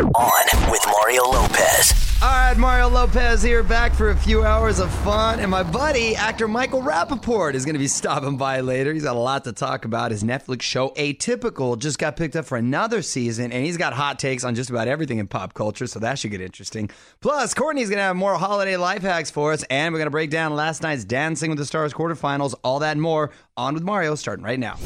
On with Mario Lopez. All right, Mario Lopez here, back for a few hours of fun. And my buddy, actor Michael Rapaport, is going to be stopping by later. He's got a lot to talk about. His Netflix show, Atypical, just got picked up for another season, and he's got hot takes on just about everything in pop culture, so that should get interesting. Plus, Courtney's going to have more holiday life hacks for us, and we're going to break down last night's Dancing with the Stars quarterfinals, all that and more. On with Mario, starting right now.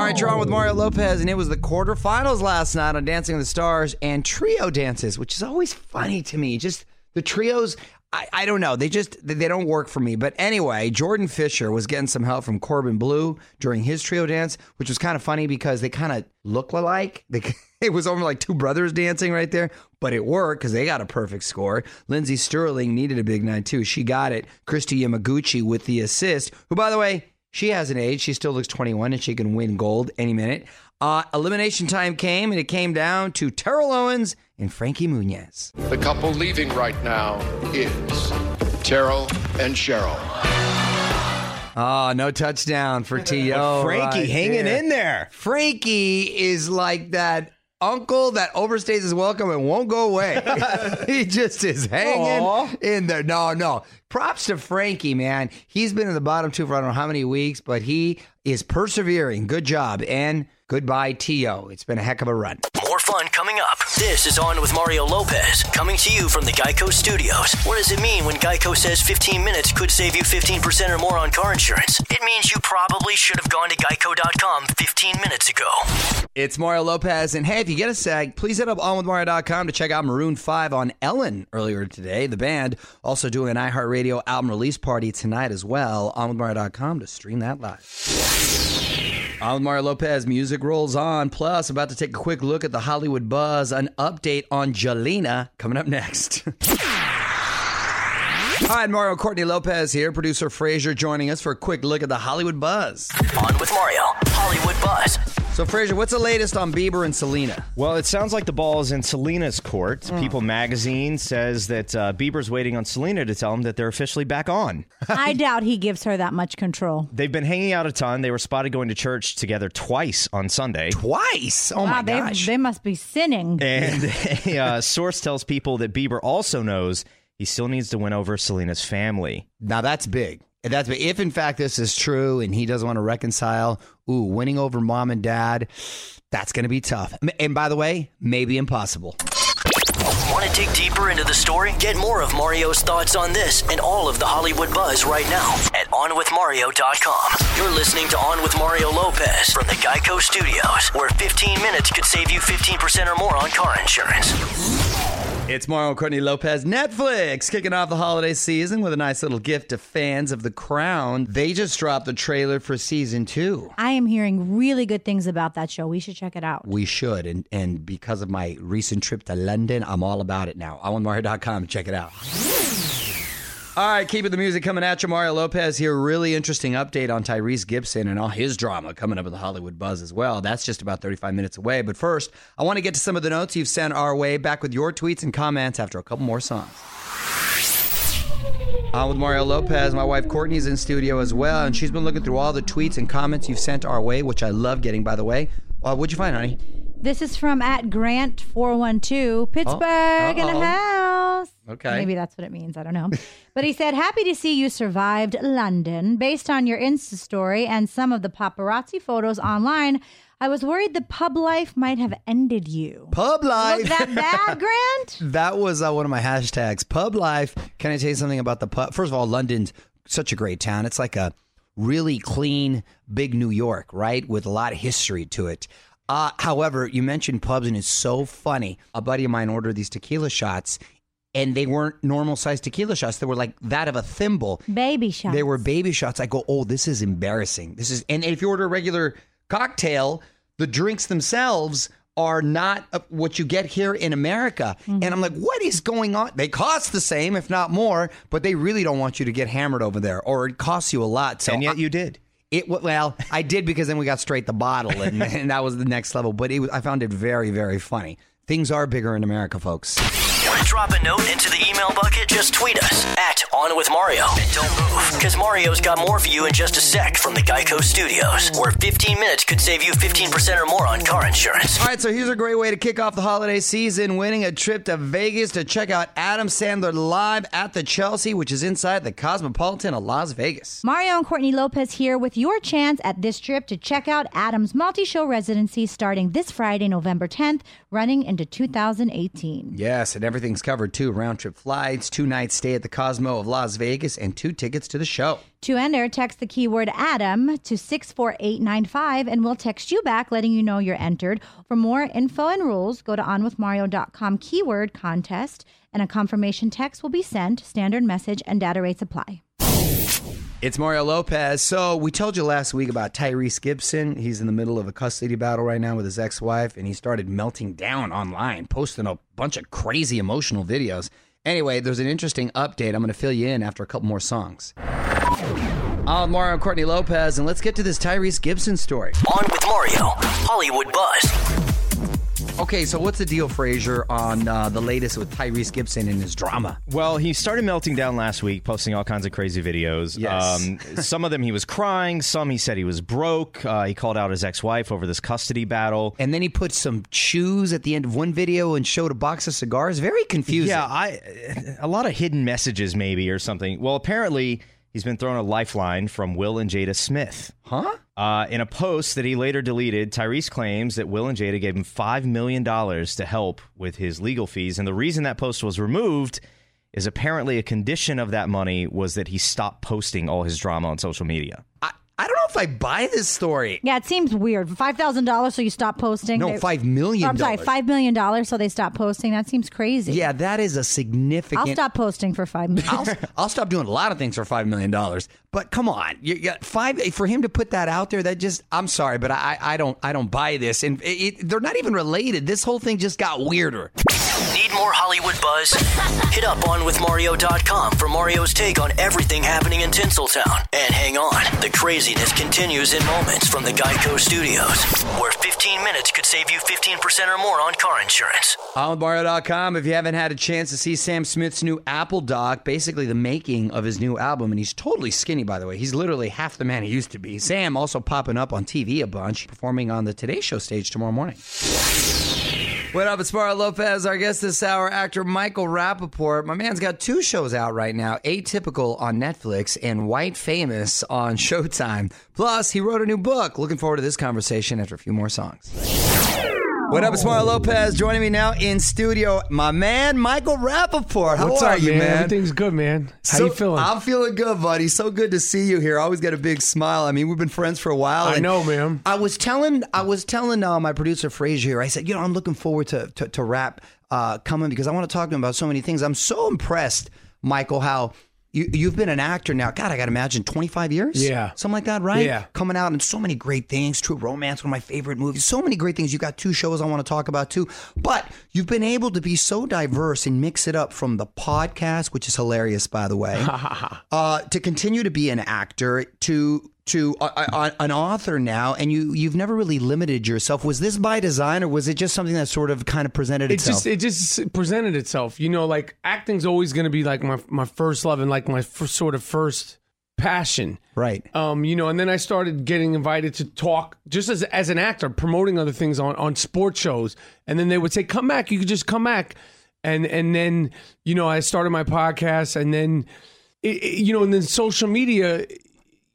All right, you're on with Mario Lopez, and it was the quarterfinals last night on Dancing with the Stars and trio dances, which is always funny to me. Just the trios, I, I don't know. They just they don't work for me. But anyway, Jordan Fisher was getting some help from Corbin Bleu during his trio dance, which was kind of funny because they kind of look alike. They, it was almost like two brothers dancing right there, but it worked because they got a perfect score. Lindsey Stirling needed a big night too. She got it. Kristi Yamaguchi with the assist, who, by the way, she hasn't aged. She still looks 21 and she can win gold any minute. Uh, elimination time came and it came down to Terrell Owens and Frankie Muniz. The couple leaving right now is Terrell and Cheryl. Oh, no touchdown for T.O. Frankie right hanging there. in there. Frankie is like that uncle that overstays his welcome and won't go away. he just is hanging Aw. in there. No, no. Props to Frankie, man. He's been in the bottom two for I don't know how many weeks, but he is persevering. Good job. And goodbye, T.O. It's been a heck of a run. Fun coming up. This is On with Mario Lopez, coming to you from the Geico Studios. What does it mean when Geico says 15 minutes could save you 15% or more on car insurance? It means you probably should have gone to geico.com 15 minutes ago. It's Mario Lopez. And hey, if you get a sec, please hit up onwithmario.com to check out Maroon 5 on Ellen earlier today. The band also doing an iHeartRadio album release party tonight as well. Onwithmario.com to stream that live. Mario Lopez, music rolls on. Plus, about to take a quick look at the Hollywood buzz. An update on Jelena coming up next. Hi, Mario Courtney Lopez here. Producer Frazier joining us for a quick look at the Hollywood buzz. On with Mario, Hollywood Buzz. So, Frazier, what's the latest on Bieber and Selena? Well, it sounds like the ball is in Selena's court. Mm. People magazine says that uh, Bieber's waiting on Selena to tell him that they're officially back on. I doubt he gives her that much control. They've been hanging out a ton. They were spotted going to church together twice on Sunday. Twice. Oh my wow, they, gosh. they must be sinning. And a uh, source tells people that Bieber also knows he still needs to win over Selena's family. Now that's big. That's. If in fact this is true and he doesn't want to reconcile, ooh, winning over mom and dad, that's going to be tough. And by the way, maybe impossible. Want to dig deeper into the story? Get more of Mario's thoughts on this and all of the Hollywood buzz right now at OnWithMario.com. You're listening to On with Mario Lopez from the Geico Studios, where 15 minutes could save you 15% or more on car insurance. It's Mario Courtney Lopez. Netflix kicking off the holiday season with a nice little gift to fans of The Crown. They just dropped the trailer for season two. I am hearing really good things about that show. We should check it out. We should. And, and because of my recent trip to London, I'm all about it now. OnWithMario.com. Check it out. All right, keeping the music coming at you. Mario Lopez here. Really interesting update on Tyrese Gibson and all his drama coming up in the Hollywood buzz as well. That's just about 35 minutes away. But first, I want to get to some of the notes you've sent our way. Back with your tweets and comments after a couple more songs. On with Mario Lopez. My wife Courtney's in studio as well, and she's been looking through all the tweets and comments you've sent our way, which I love getting, by the way. Uh, what'd you find, honey? This is from at Grant412, Pittsburgh in the house. Okay. Maybe that's what it means. I don't know. but he said, Happy to see you survived London. Based on your Insta story and some of the paparazzi photos online, I was worried the pub life might have ended you. Pub life. Look that bad, Grant? That was uh, one of my hashtags. Pub life. Can I tell you something about the pub? First of all, London's such a great town. It's like a really clean, big New York, right? With a lot of history to it. Uh, however, you mentioned pubs, and it's so funny. A buddy of mine ordered these tequila shots, and they weren't normal sized tequila shots. They were like that of a thimble. Baby shots. They were baby shots. I go, oh, this is embarrassing. This is, and if you order a regular cocktail, the drinks themselves are not uh, what you get here in America. And I'm like, what is going on? They cost the same, if not more, but they really don't want you to get hammered over there, or it costs you a lot. So and yet I- you did. It well, I did because then we got straight the bottle, and, and that was the next level. But it I found it very, very funny. Things are bigger in America, folks. Want Drop a note into the email bucket. Just tweet us at On With Mario. And don't move, because Mario's got more for you in just a sec from the Geico Studios, where 15 minutes could save you 15% or more on car insurance. All right, so here's a great way to kick off the holiday season winning a trip to Vegas to check out Adam Sandler live at the Chelsea, which is inside the Cosmopolitan of Las Vegas. Mario and Courtney Lopez here with your chance at this trip to check out Adam's multi show residency starting this Friday, November 10th, running into 2018. Yes, and everything's covered too round trip flights, two nights stay at the Cosmo of Las Vegas, and two tickets to the show. To enter, text the keyword Adam to 64895 and we'll text you back letting you know you're entered. For more info and rules, go to onwithmario.com keyword contest and a confirmation text will be sent. Standard message and data rates apply. It's Mario Lopez. So we told you last week about Tyrese Gibson. He's in the middle of a custody battle right now with his ex-wife, and he started melting down online, posting a bunch of crazy emotional videos. Anyway, there's an interesting update. I'm going to fill you in after a couple more songs. I'm Mario Courtney Lopez, and let's get to this Tyrese Gibson story. On with Mario, Hollywood Buzz. Okay, so what's the deal, Frazier, on uh, the latest with Tyrese Gibson and his drama? Well, he started melting down last week, posting all kinds of crazy videos. Yes. Um, some of them he was crying. Some he said he was broke. Uh, he called out his ex-wife over this custody battle. And then he put some shoes at the end of one video and showed a box of cigars. Very confusing. Yeah, I a lot of hidden messages maybe or something. Well, apparently he's been thrown a lifeline from Will and Jada Smith. Huh? Uh, in a post that he later deleted, Tyrese claims that Will and Jada gave him $5 million to help with his legal fees. And the reason that post was removed is apparently a condition of that money was that he stopped posting all his drama on social media. I, I don't know if I buy this story. Yeah, it seems weird. $5,000 so you stop posting. No, They- 5 million. I'm sorry, $5 million so they stop posting. That seems crazy. Yeah, that is a significant. I'll stop posting for $5 million. I'll, I'll stop doing a lot of things for five million dollars. But come on, you got five for him to put that out there. That just I'm sorry, but I I don't I don't buy this, and it, they're not even related. This whole thing just got weirder. More Hollywood buzz? Hit up onwithmario.com for Mario's take on everything happening in Tinseltown. And hang on, the craziness continues in moments from the Geico Studios, where 15 minutes could save you 15% or more on car insurance. OnWithMario.com. If you haven't had a chance to see Sam Smith's new Apple doc, basically the making of his new album, and he's totally skinny, by the way. He's literally half the man he used to be. Sam also popping up on TV a bunch, performing on the Today Show stage tomorrow morning. What up, it's Mario Lopez. Our guest this hour, actor Michael Rapaport. My man's got two shows out right now Atypical on Netflix and White Famous on Showtime. Plus, he wrote a new book. Looking forward to this conversation after a few more songs. What up, it's Mario Lopez. Joining me now in studio, my man Michael Rapaport. How What's are up, you, man? Everything's good, man. How So- you feeling? I'm feeling good, buddy. So good to see you here. I always get a big smile. I mean, we've been friends for a while. I know, man. I was telling, I was telling uh, my producer Frazier. I said, you know, I'm looking forward to to, to rap uh, coming because I want to talk to him about so many things. I'm so impressed, Michael, how. You, you've been an actor now. God, I got to imagine 25 years? Yeah. Something like that, right? Yeah. Coming out in so many great things. True Romance, one of my favorite movies. So many great things. You got two shows I want to talk about too. But you've been able to be so diverse and mix it up from the podcast, which is hilarious, by the way, uh, to continue to be an actor, to to uh, uh, an author now, and you you've never really limited yourself. Was this by design, or was it just something that sort of kind of presented it itself? just it just presented itself. You know, like acting's always going to be like my my first love and like my first, sort of first passion. right. Um, you know, and then I started getting invited to talk just as as an actor, promoting other things on on sports shows, and then they would say, "Come back, you could just come back," and and then you know I started my podcast, and then it, it- you know, and then social media.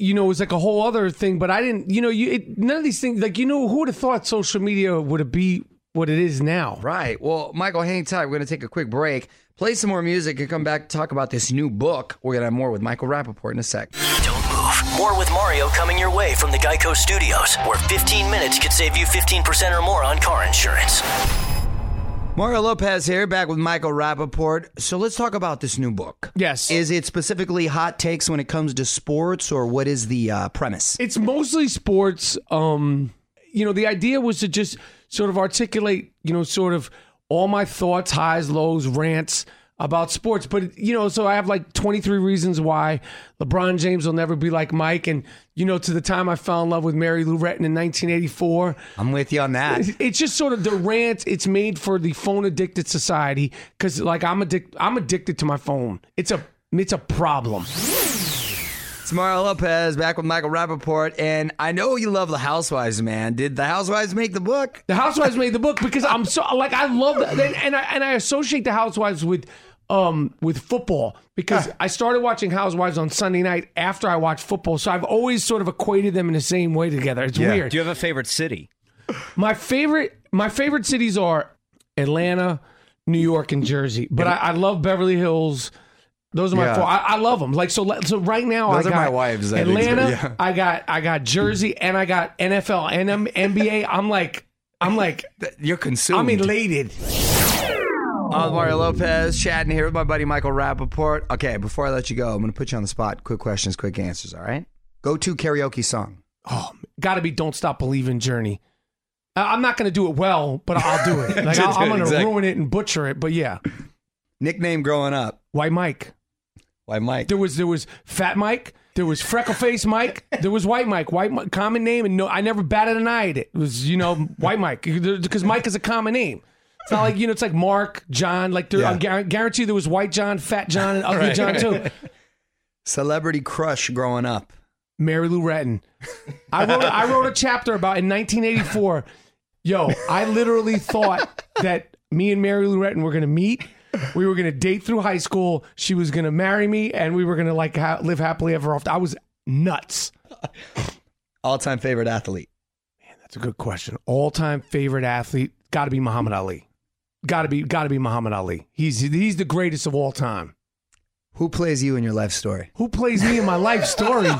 You know, it was like a whole other thing, but I didn't. You know, you it, none of these things. Like, you know, who would have thought social media would have be what it is now? Right. Well, Michael, hang tight. We're going to take a quick break, play some more music, and come back to talk about this new book. We're going to have more with Michael Rapaport in a sec. Don't move. More with Mario coming your way from the Geico Studios, where 15 minutes could save you 15% or more on car insurance. Mario Lopez here, back with Michael Rapaport. So let's talk about this new book. Yes. Is it specifically hot takes when it comes to sports, or what is the uh, premise? It's mostly sports. Um, you know, the idea was to just sort of articulate, you know, sort of all my thoughts, highs, lows, rants, about sports. But you know, so I have like 23 reasons why LeBron James will never be like Mike. And you know, to the time I fell in love with Mary Lou Retton in 1984. I'm with you on that. It's just sort of the rant. It's made for the phone addicted society because, like, I'm addic- I'm addicted to my phone. It's a it's a problem. It's Mario Lopez back with Michael Rapaport. And I know you love The Housewives, man. Did The Housewives make the book? The Housewives made the book because I'm so like I love that, and, and I and I associate the Housewives with um with football because I started watching Housewives on Sunday night after I watched football, so I've always sort of equated them in the same way together. It's weird. Do you have a favorite city? My favorite my favorite cities are Atlanta, New York, and Jersey, but I, I love Beverly Hills. Those are my Yeah. four. I, I love them. Like so. So right now, Those I are got my wives, I think, Atlanta. yeah. I got I got Jersey, and I got NFL and M- NBA. I'm like I'm like You're consumed. I'm elated. I'm Mario Lopez chatting here with my buddy Michael Rapaport. Okay, before I let you go, I'm going to put you on the spot. Quick questions, quick answers, all right? Go to karaoke song. Oh, got to be "Don't Stop Believing" Journey. I- I'm not going to do it well, but I'll do it. Like I'll, I'm going to Exactly. ruin it and butcher it. But yeah, Nickname growing up. why Mike? Why Mike? There was there was Fat Mike. There was Freckle Face Mike. There was White Mike. White Mike, common name, and no, I never batted an eye at it. It was you know White Mike because Mike is a common name. It's not like you know it's like Mark, John. Like there, Yeah. I guar- guarantee there was White John, Fat John, and Ugly John too. Celebrity crush growing up. Mary Lou Retton. I wrote I wrote a chapter about in 1984. Yo, I literally thought that me and Mary Lou Retton were gonna meet. We were gonna date through high school. She was gonna marry me, and we were gonna like ha- live happily ever after. I was nuts. All time favorite athlete. Man, that's a good question. All time favorite athlete got to be Muhammad Ali. Got to be got to be Muhammad Ali. He's he's the greatest of all time. Who plays you in your life story? Who plays me in my life story?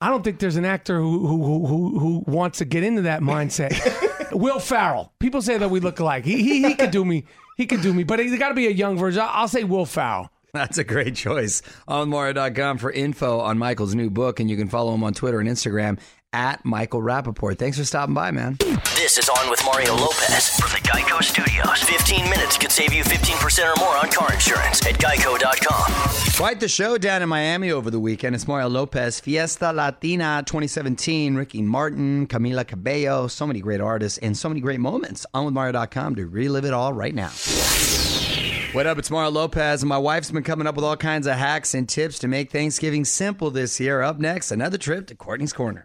I don't think there's an actor who who who who, who wants to get into that mindset. Will Ferrell. People say that we look alike. He he, he could do me. He could do me, but he's got to be a young version. I'll, I'll say Will Ferrell. That's a great choice. On OnMario.com for info on Michael's new book, and you can follow him on Twitter and Instagram at Michael Rapaport. Thanks for stopping by, man. This is On with Mario Lopez from the Geico Studios. 15 minutes could save you 15% or more on car insurance at geico.com. Quite the show down in Miami over the weekend. It's Mario Lopez, Fiesta Latina 2017, Ricky Martin, Camila Cabello, so many great artists and so many great moments. OnWithMario.com to relive it all right now. What up? It's Mario Lopez, and my wife's been coming up with all kinds of hacks and tips to make Thanksgiving simple this year. Up next, another trip to Courtney's Corner.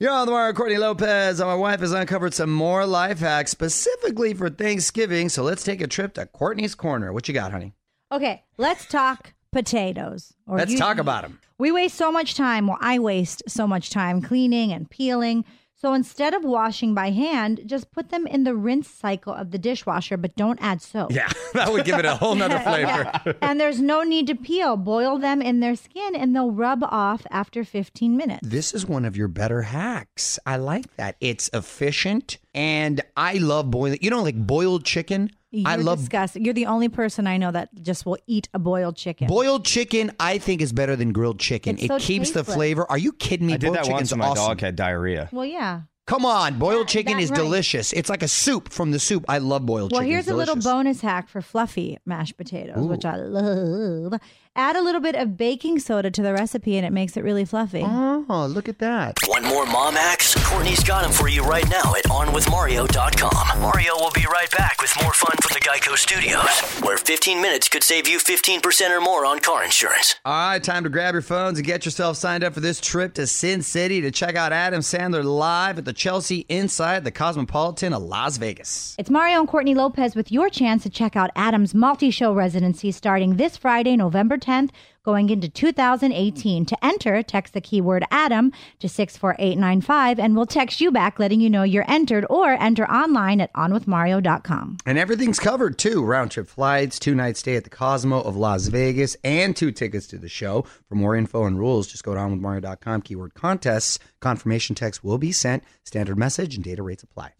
You're on the wire, Courtney Lopez. My wife has uncovered some more life hacks specifically for Thanksgiving. So let's take a trip to Courtney's Corner. What you got, honey? Okay, let's talk potatoes. Or Let's you- talk about them. We waste so much time, well, I waste so much time cleaning and peeling. So instead of washing by hand, just put them in the rinse cycle of the dishwasher, but don't add soap. Yeah, that would give it a whole nother flavor. Yeah. and there's no need to peel. Boil them in their skin and they'll rub off after 15 minutes. This is one of your better hacks. I like that. It's efficient, and I love boiling. You know, like boiled chicken. You're I love disgusting. You're the only person I know that just will eat a boiled chicken. boiled chicken. I think is better than grilled chicken. It's it so keeps the flavor. Are you kidding me? I did boiled that chicken's once when my awesome. dog had diarrhea. well, yeah. Come on, boiled chicken that is right. delicious. It's like a soup from the soup. I love boiled Well, chicken. Well, here's It's a little bonus hack for fluffy mashed potatoes, which I love. Add a little bit of baking soda to the recipe and it makes it really fluffy. Oh, look at that. One more mom hacks? Courtney's got them for you right now at OnWithMario.com. Mario will be right back with more fun from the Geico Studios, where 15 minutes could save you 15% or more on car insurance. All right, time to grab your phones and get yourself signed up for this trip to Sin City to check out Adam Sandler live at the Chelsea inside the Cosmopolitan of Las Vegas. It's Mario and Courtney Lopez with your chance to check out Adam's multi show residency starting this Friday, November 10th, going into 2018. To enter, text the keyword Adam to 64895 and we'll text you back letting you know you're entered or enter online at onwithmario.com. And everything's covered too. Round trip flights, two night stay at the Cosmo of Las Vegas, and two tickets to the show. For more info and rules, just go to onwithmario.com, keyword contests. Confirmation text will be sent. Standard message and data rates apply.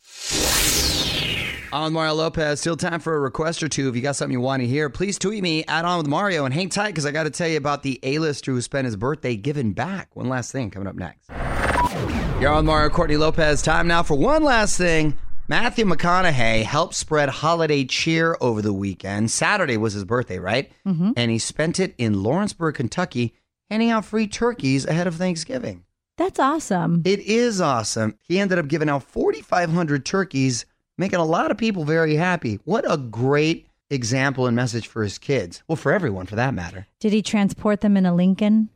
On Mario Lopez, still time for a request or two. If you got something you want to hear, please tweet me at On with Mario and hang tight because I got to tell you about the A-lister who spent his birthday giving back. One last thing coming up next. You're on Mario Courtney Lopez. Time now for one last thing. Matthew McConaughey helped spread holiday cheer over the weekend. Saturday was his birthday, right? Mm-hmm. And he spent it in Lawrenceburg, Kentucky, handing out free turkeys ahead of Thanksgiving. That's awesome. It is awesome. He ended up giving out 4,500 turkeys, making a lot of people very happy. What a great example and message for his kids. Well, for everyone, for that matter. Did he transport them in a Lincoln?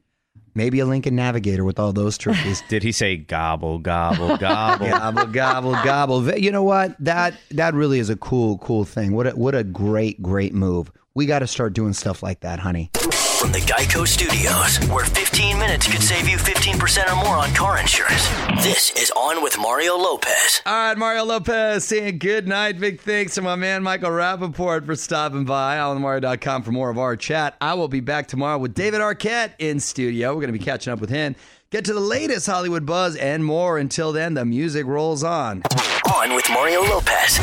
Maybe a Lincoln Navigator with all those turkeys. Did he say gobble, gobble, gobble? gobble, gobble, gobble. You know what? That that really is a cool, cool thing. What a, what a great, great move. We got to start doing stuff like that, honey. From the Geico Studios, where 15 minutes could save you 15% or more on car insurance. This is On with Mario Lopez. All right, Mario Lopez saying good night. Big thanks to my man Michael Rapaport for stopping by. OnWithMario.com for more of our chat. I will be back tomorrow with David Arquette in studio. We're going to be catching up with him. Get to the latest Hollywood buzz and more. Until then, the music rolls on. On with Mario Lopez.